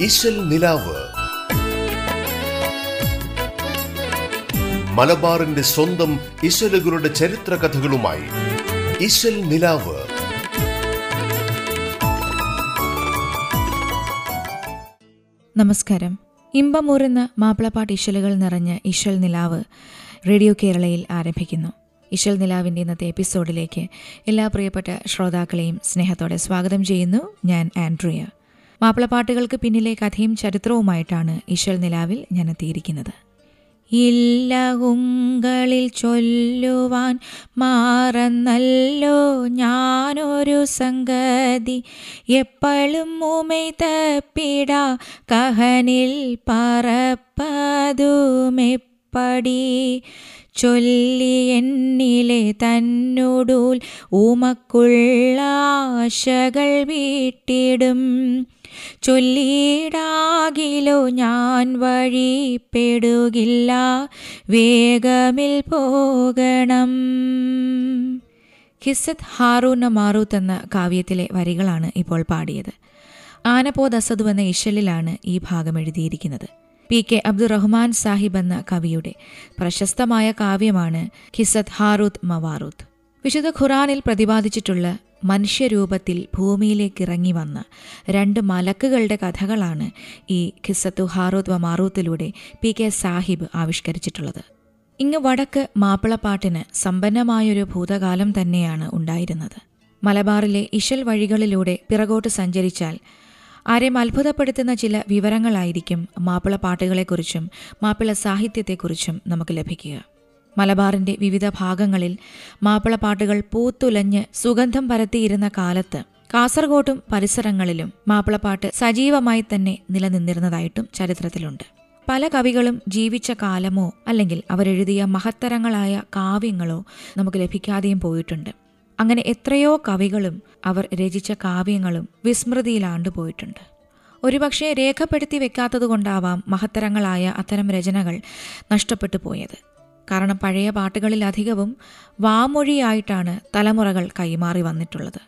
ഇശൽ നിലാവ്. മലബാറിന്റെ സ്വന്തം ഇശലുകളുടെ ചരിത്ര കഥകളുമായി ഇശൽ നിലാവ്. നമസ്കാരം. ഇമ്പമൂറുന്ന മാപ്പിളപ്പാട്ട് ഇശലുകൾ നിറഞ്ഞ ഇശൽ നിലാവ് റേഡിയോ കേരളയിൽ ആരംഭിക്കുന്നു. ഇശൽ നിലാവിന്റെ ഇന്നത്തെ എപ്പിസോഡിലേക്ക് എല്ലാ പ്രിയപ്പെട്ട ശ്രോതാക്കളെയും സ്നേഹത്തോടെ സ്വാഗതം ചെയ്യുന്നു ഞാൻ ആൻഡ്രിയ. മാപ്പിളപ്പാട്ടുകൾക്ക് പിന്നിലെ കഥയും ചരിത്രവുമായിട്ടാണ് ഈശ്വൽ നിലാവിൽ ഞാൻ എത്തിയിരിക്കുന്നത്. ഇല്ല ഉങ്കളിൽ ചൊല്ലുവാൻ മാറന്നല്ലോ ഞാനൊരു സംഗതി. എപ്പോഴും ഉമൈ തപ്പിട കഹനിൽ പറപ്പതുമെപ്പടി ചൊല്ലി എന്നിലെ തന്നോടൂൽ ഉമക്കുള്ള ആശകൾ വീട്ടിടും. ചൊല്ലിടാകിലോ ഞാൻ വഴിപ്പെടുകില്ല. വേഗമിൽ പോകണം. ഖിസത് ഹാറൂന മാറൂത്ത് എന്ന കാവ്യത്തിലെ വരികളാണ് ഇപ്പോൾ പാടിയത്. ആനപോ ദസദു എന്ന ഇശലിലാണ് ഈ ഭാഗം എഴുതിയിരിക്കുന്നത്. പി കെ അബ്ദുറഹ്മാൻ സാഹിബ് എന്ന കവിയുടെ പ്രശസ്തമായ കാവ്യമാണ് ഖിസത് ഹാറൂത്ത് മവാറൂത്ത്. വിശുദ്ധ ഖുറാനിൽ പ്രതിപാദിച്ചിട്ടുള്ള മനുഷ്യരൂപത്തിൽ ഭൂമിയിലേക്ക് ഇറങ്ങി വന്ന രണ്ട് മലക്കുകളുടെ കഥകളാണ് ഈ ഖിസ്സത്തു ഹാറൂത്ത് വ മാറൂത്തിലൂടെ പി കെ സാഹിബ് ആവിഷ്കരിച്ചിട്ടുള്ളത്. ഇങ്ങ് വടക്ക് മാപ്പിളപ്പാട്ടിന് സമ്പന്നമായൊരു ഭൂതകാലം തന്നെയാണ് ഉണ്ടായിരുന്നത്. മലബാറിലെ ഇശൽ വഴികളിലൂടെ പിറകോട്ട് സഞ്ചരിച്ചാൽ ആരെയും അത്ഭുതപ്പെടുത്തുന്ന ചില വിവരങ്ങളായിരിക്കും മാപ്പിളപ്പാട്ടുകളെക്കുറിച്ചും മാപ്പിള സാഹിത്യത്തെക്കുറിച്ചും നമുക്ക് ലഭിക്കുക. മലബാറിന്റെ വിവിധ ഭാഗങ്ങളിൽ മാപ്പിളപ്പാട്ടുകൾ പൂത്തുലഞ്ഞ് സുഗന്ധം പരത്തിയിരുന്ന കാലത്ത് കാസർഗോട്ടും പരിസരങ്ങളിലും മാപ്പിളപ്പാട്ട് സജീവമായി തന്നെ നിലനിന്നിരുന്നതായിട്ടും ചരിത്രത്തിലുണ്ട്. പല കവികളും ജീവിച്ച കാലമോ അല്ലെങ്കിൽ അവരെഴുതിയ മഹത്തരങ്ങളായ കാവ്യങ്ങളോ നമുക്ക് ലഭിക്കാതെയും പോയിട്ടുണ്ട്. അങ്ങനെ എത്രയോ കവികളും അവർ രചിച്ച കാവ്യങ്ങളും വിസ്മൃതിയിലാണ്ടുപോയിട്ടുണ്ട് ഒരുപക്ഷെ രേഖപ്പെടുത്തി വെക്കാത്തതുകൊണ്ടാവാം മഹത്തരങ്ങളായ അത്തരം രചനകൾ നഷ്ടപ്പെട്ടു പോയത്. കാരണം പഴയ പാട്ടുകളിലധികവും വാമൊഴിയായിട്ടാണ് തലമുറകൾ കൈമാറി വന്നിട്ടുള്ളത്.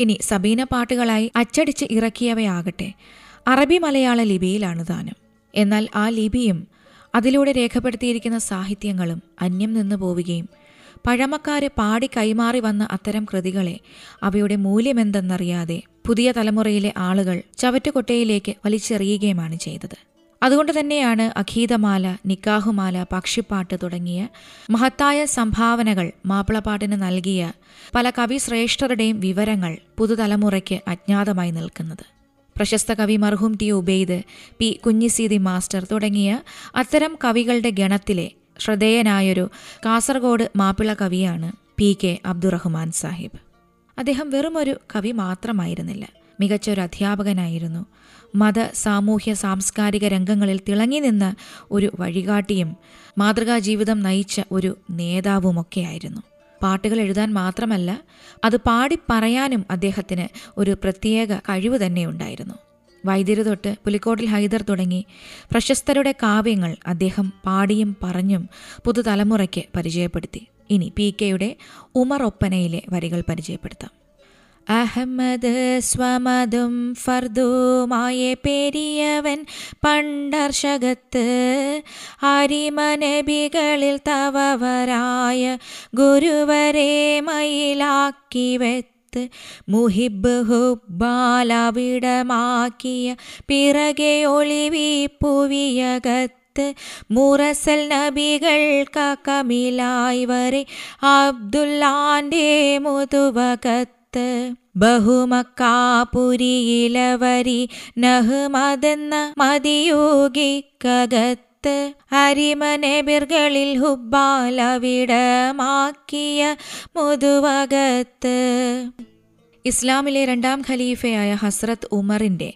ഇനി സബീന പാട്ടുകളായി അച്ചടിച്ച് ഇറക്കിയവയാകട്ടെ അറബി മലയാള ലിപിയിലാണ് ദാനം. എന്നാൽ ആ ലിപിയും അതിലൂടെ രേഖപ്പെടുത്തിയിരിക്കുന്ന സാഹിത്യങ്ങളും അന്യം നിന്നു പോവുകയും പഴമക്കാര് പാടി കൈമാറി വന്ന അത്തരം കൃതികളെ അവയുടെ മൂല്യമെന്തെന്നറിയാതെ പുതിയ തലമുറയിലെ ആളുകൾ ചവറ്റുകൊട്ടയിലേക്ക് വലിച്ചെറിയുകയുമാണ് ചെയ്തത്. അതുകൊണ്ട് തന്നെയാണ് അഖീതമാല നിക്കാഹുമാല പക്ഷിപ്പാട്ട് തുടങ്ങിയ മഹത്തായ സംഭാവനകൾ മാപ്പിളപ്പാട്ടിന് നൽകിയ പല കവിശ്രേഷ്ഠരുടെയും വിവരങ്ങൾ പുതുതലമുറയ്ക്ക് അജ്ഞാതമായി നിൽക്കുന്നത്. പ്രശസ്ത കവി മർഹൂം T Ubaid P Kunhiseethi master തുടങ്ങിയ അത്തരം കവികളുടെ ഗണത്തിലെ ശ്രദ്ധേയനായൊരു കാസർഗോഡ് മാപ്പിള കവിയാണ് പി കെ അബ്ദുറഹ്മാൻ സാഹിബ്. അദ്ദേഹം വെറുമൊരു കവി മാത്രമായിരുന്നില്ല മികച്ചൊരു അധ്യാപകനായിരുന്നു. മത സാമൂഹ്യ സാംസ്കാരിക രംഗങ്ങളിൽ തിളങ്ങി നിന്ന ഒരു വഴികാട്ടിയും മാതൃകാ ജീവിതം നയിച്ച ഒരു നേതാവുമൊക്കെയായിരുന്നു. പാട്ടുകൾ എഴുതാൻ മാത്രമല്ല അത് പാടി പറയാനും അദ്ദേഹത്തിന് ഒരു പ്രത്യേക കഴിവ് തന്നെ ഉണ്ടായിരുന്നു വൈദ്യര് തൊട്ട് പുലിക്കോട്ടിൽ ഹൈദർ തുടങ്ങി പ്രശസ്തരുടെ കാവ്യങ്ങൾ അദ്ദേഹം പാടിയും പറഞ്ഞും പുതുതലമുറയ്ക്ക് പരിചയപ്പെടുത്തി. ഇനി പി കെയുടെ ഉമർ ഒപ്പനയിലെ വരികൾ പരിചയപ്പെടുത്താം. അഹമ്മദ് സ്വമതും ഫർദുമായ പെരിയവൻ പണ്ടർഷകത്ത് അരിമനബികളിൽ തവവരായ ഗുരുവരെ മയിലാക്കി വെത്ത് മുഹിബ് ഹുബാലവിടമാക്കിയ പിറകെ ഒളിവി പുവിയകത്ത് മുറസൽ നബികൾ കമിലായി വരെ അബ്ദുല്ലാന്റെ മുതുവകത്ത് ബഹുമക്കാപുരിയിലവരി നഹ്മതെന്ന അരിമനെ അരിമനെബിർകളിൽ ഹുബാലവിടമാക്കിയ മുതുവകത്ത്. ഇസ്ലാമിലെ രണ്ടാം ഖലീഫയായ ഹസ്രത്ത് ഉമറിന്റെ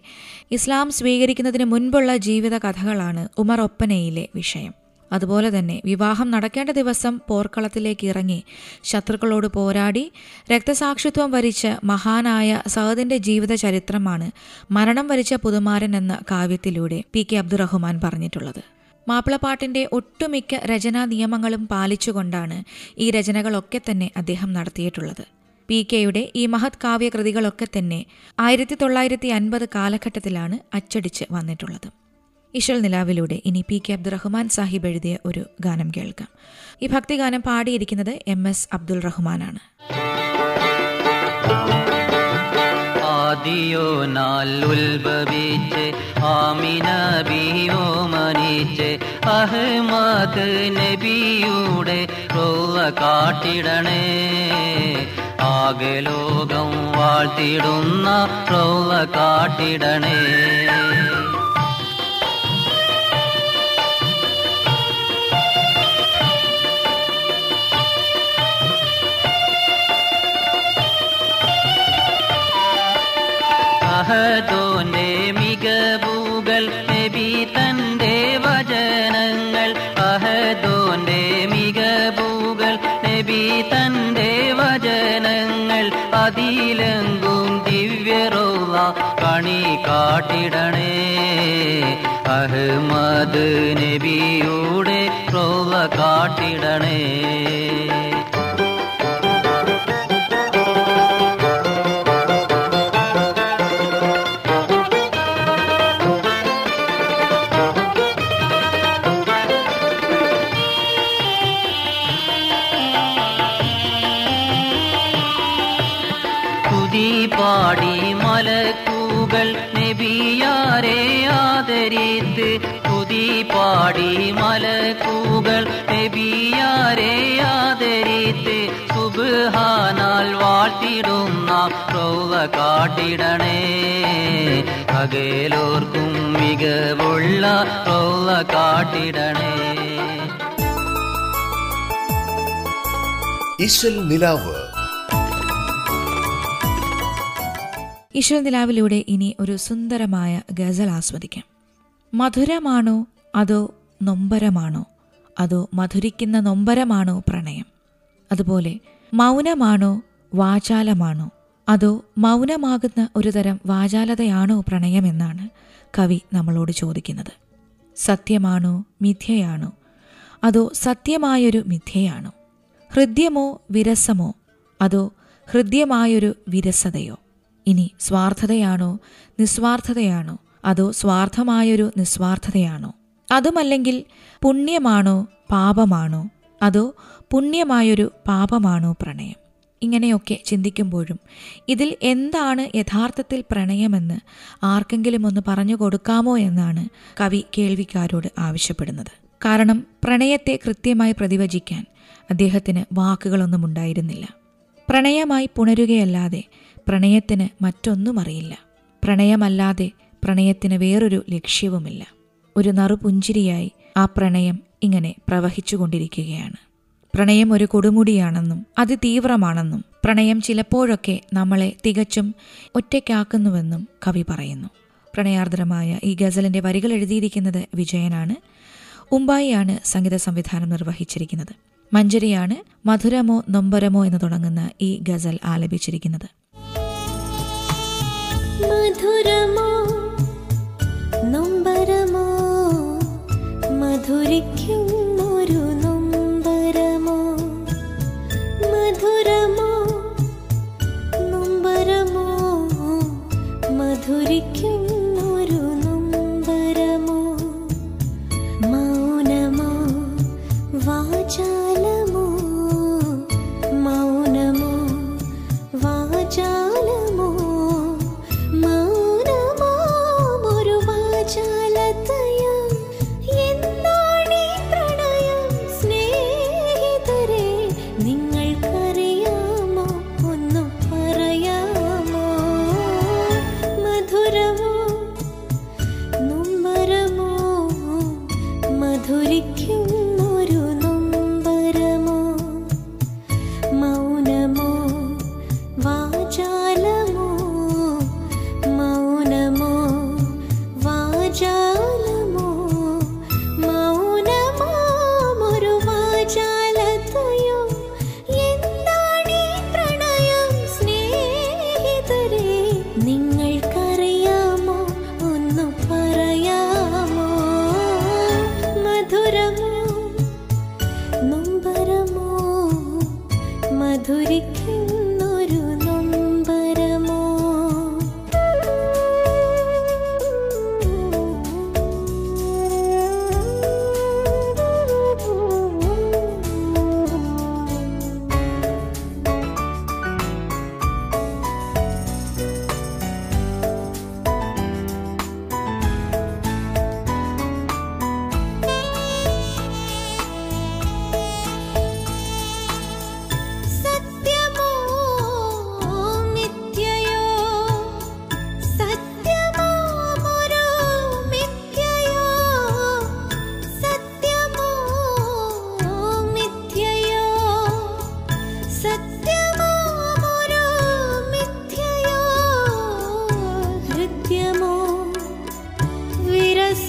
ഇസ്ലാം സ്വീകരിക്കുന്നതിന് മുൻപുള്ള ജീവിത കഥകളാണ് ഉമർ ഒപ്പനയിലെ വിഷയം. അതുപോലെ തന്നെ വിവാഹം നടക്കേണ്ട ദിവസം പോർക്കളത്തിലേക്ക് ഇറങ്ങി ശത്രുക്കളോട് പോരാടി രക്തസാക്ഷിത്വം വരിച്ച മഹാനായ സഹദിന്റെ ജീവിത ചരിത്രമാണ് മരണം വരിച്ച പുതുമാരൻ എന്ന കാവ്യത്തിലൂടെ പി കെ അബ്ദുറഹ്മാൻ പറഞ്ഞിട്ടുള്ളത്. മാപ്പിളപ്പാട്ടിന്റെ ഒട്ടുമിക്ക രചനാ നിയമങ്ങളും പാലിച്ചുകൊണ്ടാണ് ഈ രചനകളൊക്കെ തന്നെ അദ്ദേഹം നടത്തിയിട്ടുള്ളത്. പി കെയുടെ ഈ മഹത് കാവ്യകൃതികളൊക്കെ തന്നെ ആയിരത്തി തൊള്ളായിരത്തി അൻപത് കാലഘട്ടത്തിലാണ് അച്ചടിച്ച് വന്നിട്ടുള്ളത്. ഇഷൽ നിലാവിലൂടെ ഇനി പി കെ അബ്ദുറഹ്മാൻ സാഹിബ് എഴുതിയ ഒരു ഗാനം കേൾക്കാം. ഈ ഭക്തിഗാനം പാടിയിരിക്കുന്നത് എം എസ് അബ്ദുൾ റഹ്മാനാണ്. ആദിയോ നാലുൽഭവിച്ച് ആമിന ബിയോ മനിച്ച് അഹ്മദ് നബിയുടെ റോവ കാട്ടിടണേ. ആകെ ലോകം വാഴ്ത്തിടുന്ന റോവ കാട്ടിടണേ. അഹദോന്റെ മികവുകൾ നബി തന്റെ വചനങ്ങൾ. അഹദോന്റെ മികവുകൾ നബി തന്റെ വചനങ്ങൾ. അതിലെങ്കും ദിവ്യറോവ കണി കാട്ടിടണേ. അഹ്മദ് നബിയുടെ റോവ കാട്ടിടണേ. പാടി മലക്കൂകൾ നബിയാരെ ആദരിത്ത് സുബ്ഹാനാൽ വാട്ടിടുന്ന റോവ കാട്ടിടണേ. അകലോർക്കും മികവുള്ള റോവ കാട്ടിടണേ. ഇശൽ നിലാവ്. ഈശ്വര നിലാവിലൂടെ ഇനി ഒരു സുന്ദരമായ ഗസൽ ആസ്വദിക്കാം. മധുരമാണോ അതോ നൊമ്പരമാണോ? അതോ മധുരിക്കുന്ന നൊമ്പരമാണോ പ്രണയം? അതുപോലെ മൗനമാണോ വാചാലമാണോ? അതോ മൗനമാകുന്ന ഒരുതരം വാചാലതയാണോ പ്രണയമെന്നാണ് കവി നമ്മളോട് ചോദിക്കുന്നത്. സത്യമാണോ മിഥ്യയാണോ? അതോ സത്യമായൊരു മിഥ്യയാണോ? ഹൃദ്യമോ വിരസമോ? അതോ ഹൃദ്യമായൊരു വിരസതയോ? ഇനി സ്വാർത്ഥതയാണോ നിസ്വാർത്ഥതയാണോ? അതോ സ്വാർത്ഥമായൊരു നിസ്വാർത്ഥതയാണോ? അതുമല്ലെങ്കിൽ പുണ്യമാണോ പാപമാണോ? അതോ പുണ്യമായൊരു പാപമാണോ പ്രണയം? ഇങ്ങനെയൊക്കെ ചിന്തിക്കുമ്പോഴും ഇതിൽ എന്താണ് യഥാർത്ഥത്തിൽ പ്രണയമെന്ന് ആർക്കെങ്കിലും ഒന്ന് പറഞ്ഞു കൊടുക്കാമോ എന്നാണ് കവി കേൾവിക്കാരോട് ആവശ്യപ്പെടുന്നത്. കാരണം പ്രണയത്തെ കൃത്യമായി പ്രതിവചിക്കാൻ അദ്ദേഹത്തിന് വാക്കുകളൊന്നും ഉണ്ടായിരുന്നില്ല. പ്രണയമായി പുണരുകയല്ലാതെ പ്രണയത്തിന് മറ്റൊന്നും അറിയില്ല. പ്രണയമല്ലാതെ പ്രണയത്തിന് വേറൊരു ലക്ഷ്യവുമില്ല. ഒരു നറുപുഞ്ചിരിയായി ആ പ്രണയം ഇങ്ങനെ പ്രവഹിച്ചുകൊണ്ടിരിക്കുകയാണ്. പ്രണയം ഒരു കൊടുമുടിയാണെന്നും അതിതീവ്രമാണെന്നും പ്രണയം ചിലപ്പോഴൊക്കെ നമ്മളെ തികച്ചും ഒറ്റയ്ക്കാക്കുന്നുവെന്നും കവി പറയുന്നു. പ്രണയാർദ്രമായ ഈ ഗസലിന്റെ വരികൾ എഴുതിയിരിക്കുന്നത് വിജയനാണ്. ഉമ്പായിയാണ് സംഗീത സംവിധാനം നിർവഹിച്ചിരിക്കുന്നത്. മഞ്ജരിയാണ് മധുരമോ നൊമ്പരമോ എന്ന് തുടങ്ങുന്ന ഈ ഗസൽ ആലപിച്ചിരിക്കുന്നത്. മധുരമോ make you.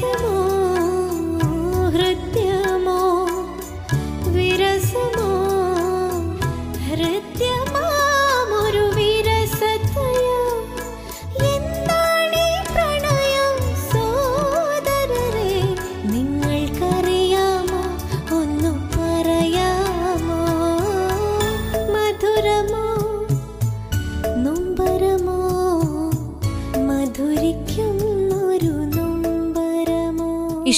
से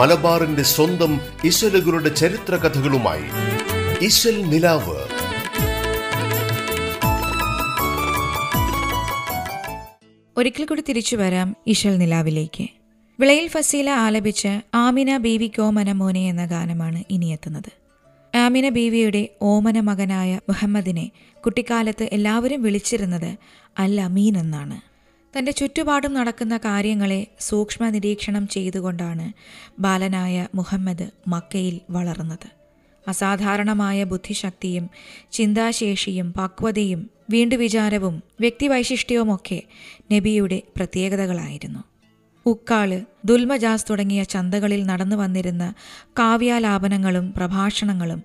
മലബാറിന്റെ സ്വന്തം ഇശലുകളുടെ ചരിത്ര കഥകളുമായി ഇശൽ നിലാവ്. ഒരിക്കൽ കൂടി തിരിച്ചു വരാം ഇശൽ നിലാവിലേക്ക്. വിളയിൽ ഫസീല ആലപിച്ച് ആമിന ബീവി കോമന മോനെ എന്ന ഗാനമാണ് ഇനിയെത്തുന്നത് ആമിന ബീവിയുടെ ഓമന മകനായ മുഹമ്മദിനെ കുട്ടിക്കാലത്ത് എല്ലാവരും വിളിച്ചിരുന്നത് അൽ അമീൻ എന്നാണ്. തന്റെ ചുറ്റുപാടും നടക്കുന്ന കാര്യങ്ങളെ സൂക്ഷ്മ നിരീക്ഷണം ചെയ്തുകൊണ്ടാണ് ബാലനായ മുഹമ്മദ് മക്കയിൽ വളർന്നത്. അസാധാരണമായ ബുദ്ധിശക്തിയും ചിന്താശേഷിയും പക്വതയും വീണ്ടുവിചാരവും വ്യക്തിവൈശിഷ്ട്യവുമൊക്കെ നബിയുടെ പ്രത്യേകതകളായിരുന്നു. ഉക്കാൾ ദുൽമജാസ് തുടങ്ങിയ ചന്തകളിൽ നടന്നു വന്നിരുന്ന കാവ്യാലാപനങ്ങളും പ്രഭാഷണങ്ങളും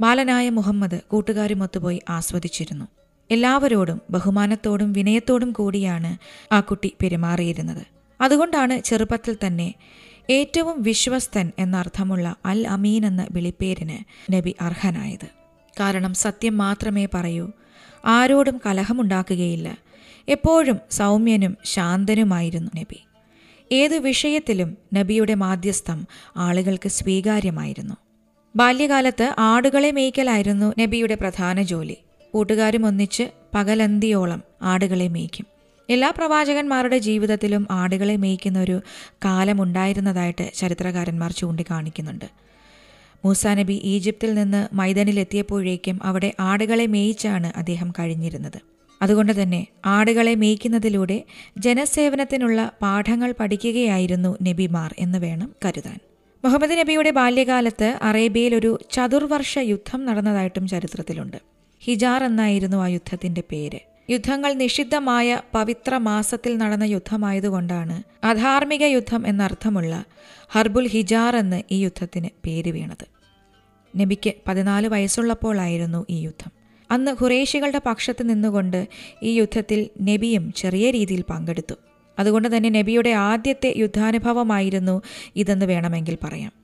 ബാലനായ മുഹമ്മദ് കൂട്ടുകാരുമൊത്തുപോയി ആസ്വദിച്ചിരുന്നു. എല്ലാവരോടും ബഹുമാനത്തോടും വിനയത്തോടും കൂടിയാണ് ആ കുട്ടി പെരുമാറിയിരുന്നത്. അതുകൊണ്ടാണ് ചെറുപ്പത്തിൽ തന്നെ ഏറ്റവും വിശ്വസ്തൻ എന്നർത്ഥമുള്ള അൽ അമീൻ എന്ന വിളിപ്പേരിന് നബി അർഹനായത്. കാരണം സത്യം മാത്രമേ പറയൂ ആരോടും കലഹമുണ്ടാക്കുകയില്ല. എപ്പോഴും സൗമ്യനും ശാന്തനുമായിരുന്നു നബി. ഏതു വിഷയത്തിലും നബിയുടെ മാധ്യസ്ഥം ആളുകൾക്ക് സ്വീകാര്യമായിരുന്നു. ബാല്യകാലത്ത് ആടുകളെ മേയ്ക്കലായിരുന്നു നബിയുടെ പ്രധാന ജോലി. കൂട്ടുകാരും ഒന്നിച്ച് പകലന്തിയോളം ആടുകളെ മേയ്ക്കും. എല്ലാ പ്രവാചകന്മാരുടെ ജീവിതത്തിലും ആടുകളെ മേയ്ക്കുന്ന ഒരു കാലമുണ്ടായിരുന്നതായിട്ട് ചരിത്രകാരന്മാർ ചൂണ്ടിക്കാണിക്കുന്നുണ്ട്. മൂസാ നബി ഈജിപ്തിൽ നിന്ന് മൈതാനിലെത്തിയപ്പോഴേക്കും അവിടെ ആടുകളെ മേയിച്ചാണ് അദ്ദേഹം കഴിഞ്ഞിരുന്നത്. അതുകൊണ്ട് തന്നെ ആടുകളെ മേയ്ക്കുന്നതിലൂടെ ജനസേവനത്തിനുള്ള പാഠങ്ങൾ പഠിക്കുകയായിരുന്നു നബിമാർ എന്ന് വേണം കരുതാൻ. മുഹമ്മദ് നബിയുടെ ബാല്യകാലത്ത് അറേബ്യയിൽ ഒരു ചതുർവർഷ യുദ്ധം നടന്നതായിട്ടും ചരിത്രത്തിലുണ്ട്. ഹിജാർ എന്നായിരുന്നു ആ യുദ്ധത്തിന്റെ പേര്. യുദ്ധങ്ങൾ നിഷിദ്ധമായ പവിത്ര മാസത്തിൽ നടന്ന യുദ്ധമായതുകൊണ്ടാണ് അധാർമിക യുദ്ധം എന്നർത്ഥമുള്ള ഹർബുൽ ഹിജാർ എന്ന് ഈ യുദ്ധത്തിന് പേര് വീണത്. നബിക്ക് പതിനാല് വയസ്സുള്ളപ്പോഴായിരുന്നു ഈ യുദ്ധം. അന്ന് ഖുറേഷികളുടെ പക്ഷത്ത് നിന്നുകൊണ്ട് ഈ യുദ്ധത്തിൽ നബിയും ചെറിയ രീതിയിൽ പങ്കെടുത്തു. അതുകൊണ്ട് തന്നെ നബിയുടെ ആദ്യത്തെ യുദ്ധാനുഭവമായിരുന്നു ഇതെന്ന് വേണമെങ്കിൽ പറയാം.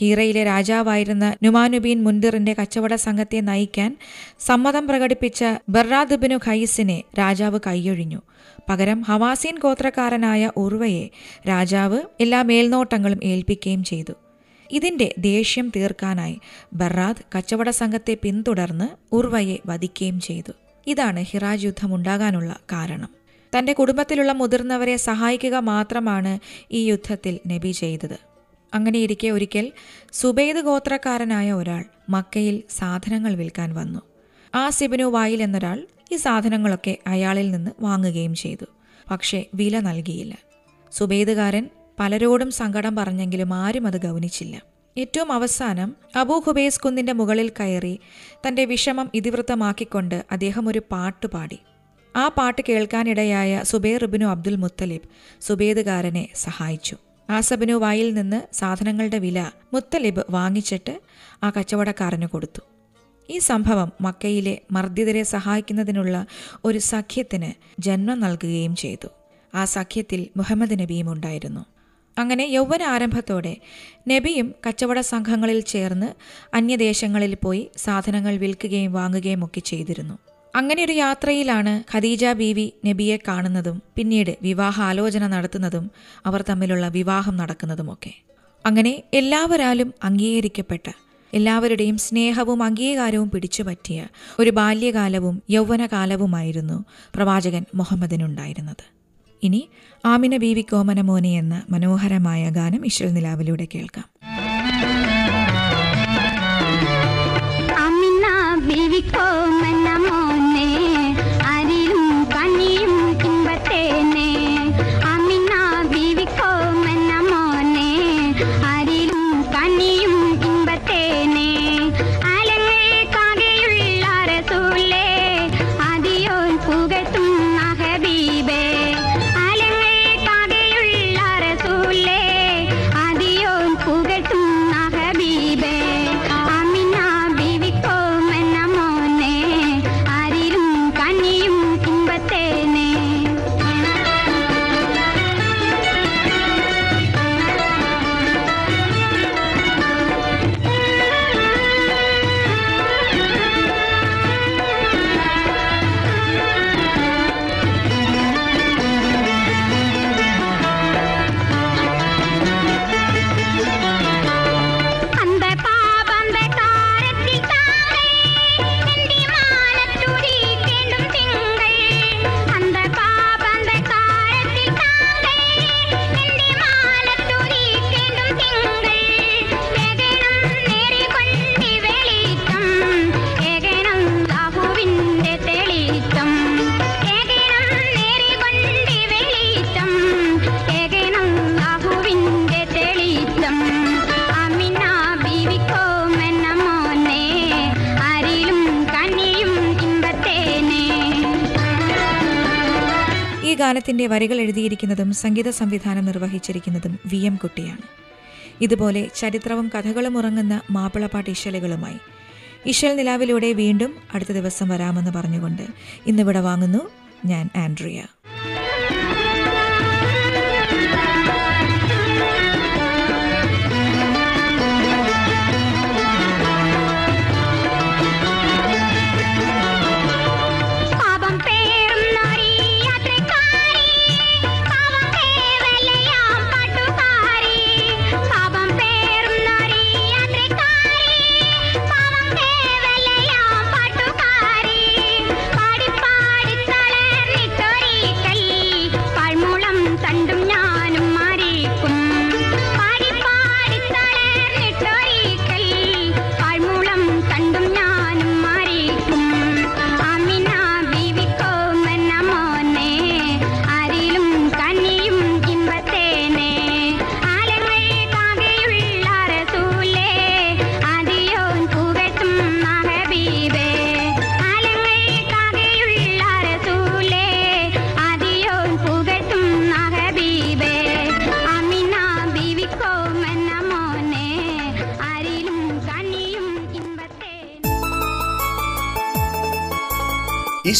ഹീറയിലെ രാജാവായിരുന്ന നുമാനുബീൻ മുൻദിറിന്റെ കച്ചവട സംഘത്തെ നയിക്കാൻ സമ്മതം പ്രകടിപ്പിച്ച ബർറാദുബിനു ഖൈസിനെ രാജാവ് കൈയൊഴിഞ്ഞു. പകരം ഹവാസീൻ ഗോത്രക്കാരനായ ഉർവയെ രാജാവ് എല്ലാ മേൽനോട്ടങ്ങളും ഏൽപ്പിക്കുകയും ചെയ്തു. ഇതിന്റെ ദേഷ്യം തീർക്കാനായി ബറാദ് കച്ചവട സംഘത്തെ പിന്തുടർന്ന് ഉർവയെ വധിക്കുകയും ചെയ്തു. ഇതാണ് ഹിറാജ് യുദ്ധം ഉണ്ടാകാനുള്ള കാരണം. തന്റെ കുടുംബത്തിലുള്ള മുതിർന്നവരെ സഹായിക്കുക മാത്രമാണ് ഈ യുദ്ധത്തിൽ നബി ചെയ്തത്. അങ്ങനെയിരിക്കെ ഒരിക്കൽ സുബൈദ് ഗോത്രക്കാരനായ ഒരാൾ മക്കയിൽ സാധനങ്ങൾ വിൽക്കാൻ വന്നു. ആ സിബിനു വായിൽ എന്നൊരാൾ ഈ സാധനങ്ങളൊക്കെ അയാളിൽ നിന്ന് വാങ്ങുകയും ചെയ്തു. പക്ഷേ വില നൽകിയില്ല. സുബൈദുകാരൻ പലരോടും സങ്കടം പറഞ്ഞെങ്കിലും ആരും അത് ഗൗനിച്ചില്ല. ഏറ്റവും അവസാനം അബൂ ഹുബൈസ് കുന്നിന്റെ മുകളിൽ കയറി തന്റെ വിഷമം ഇതിവൃത്തമാക്കിക്കൊണ്ട് അദ്ദേഹം ഒരു പാട്ട് പാടി. ആ പാട്ട് കേൾക്കാനിടയായ സുബൈർ ഇബിനു അബ്ദുൽ മുത്തലിബ് സുബേദുകാരനെ സഹായിച്ചു. ആസബിനു വായിൽ നിന്ന് സാധനങ്ങളുടെ വില മുത്തലിബ് വാങ്ങിച്ചിട്ട് ആ കച്ചവടക്കാരന് കൊടുത്തു. ഈ സംഭവം മക്കയിലെ മർദ്ദിതരെ സഹായിക്കുന്നതിനുള്ള ഒരു സഖ്യത്തിന് ജന്മം നൽകുകയും ചെയ്തു. ആ സഖ്യത്തിൽ മുഹമ്മദ് നബിയും ഉണ്ടായിരുന്നു. അങ്ങനെ യൗവന ആരംഭത്തോടെ നബിയും കച്ചവട സംഘങ്ങളിൽ ചേർന്ന് അന്യദേശങ്ങളിൽ പോയി സാധനങ്ങൾ വിൽക്കുകയും വാങ്ങുകയും ഒക്കെ ചെയ്തിരുന്നു. അങ്ങനെ ഒരു യാത്രയിലാണ് ഖദീജ ബീവി നബിയെ കാണുന്നതും പിന്നീട് വിവാഹാലോചന നടത്തുന്നതും അവർ തമ്മിലുള്ള വിവാഹം നടക്കുന്നതുമൊക്കെ. അങ്ങനെ എല്ലാവരാലും അംഗീകരിക്കപ്പെട്ട എല്ലാവരുടെയും സ്നേഹവും അംഗീകാരവും പിടിച്ചുപറ്റിയ ഒരു ബാല്യകാലവും യൗവനകാലവുമായിരുന്നു പ്രവാചകൻ മുഹമ്മദിനുണ്ടായിരുന്നത്. ഇനി ആമിന ബീവി കോമന മോനെ എന്ന മനോഹരമായ ഗാനം ഇശ്വൽ നിലാവിലൂടെ കേൾക്കാം. tú. ഗാനത്തിന്റെ വരികൾ എഴുതിയിരിക്കുന്നതും സംഗീത സംവിധാനം നിർവഹിച്ചിരിക്കുന്നതും വി എം കുട്ടിയാണ്. ഇതുപോലെ ചരിത്രവും കഥകളും ഉറങ്ങുന്ന മാപ്പിളപ്പാട്ട് ഇശലുകളുമായി. ഇശൽ നിലാവിലൂടെ വീണ്ടും അടുത്ത ദിവസം വരാമെന്ന് പറഞ്ഞുകൊണ്ട് ഇന്നിവിടെ വാങ്ങുന്നു ഞാൻ ആൻഡ്രിയ.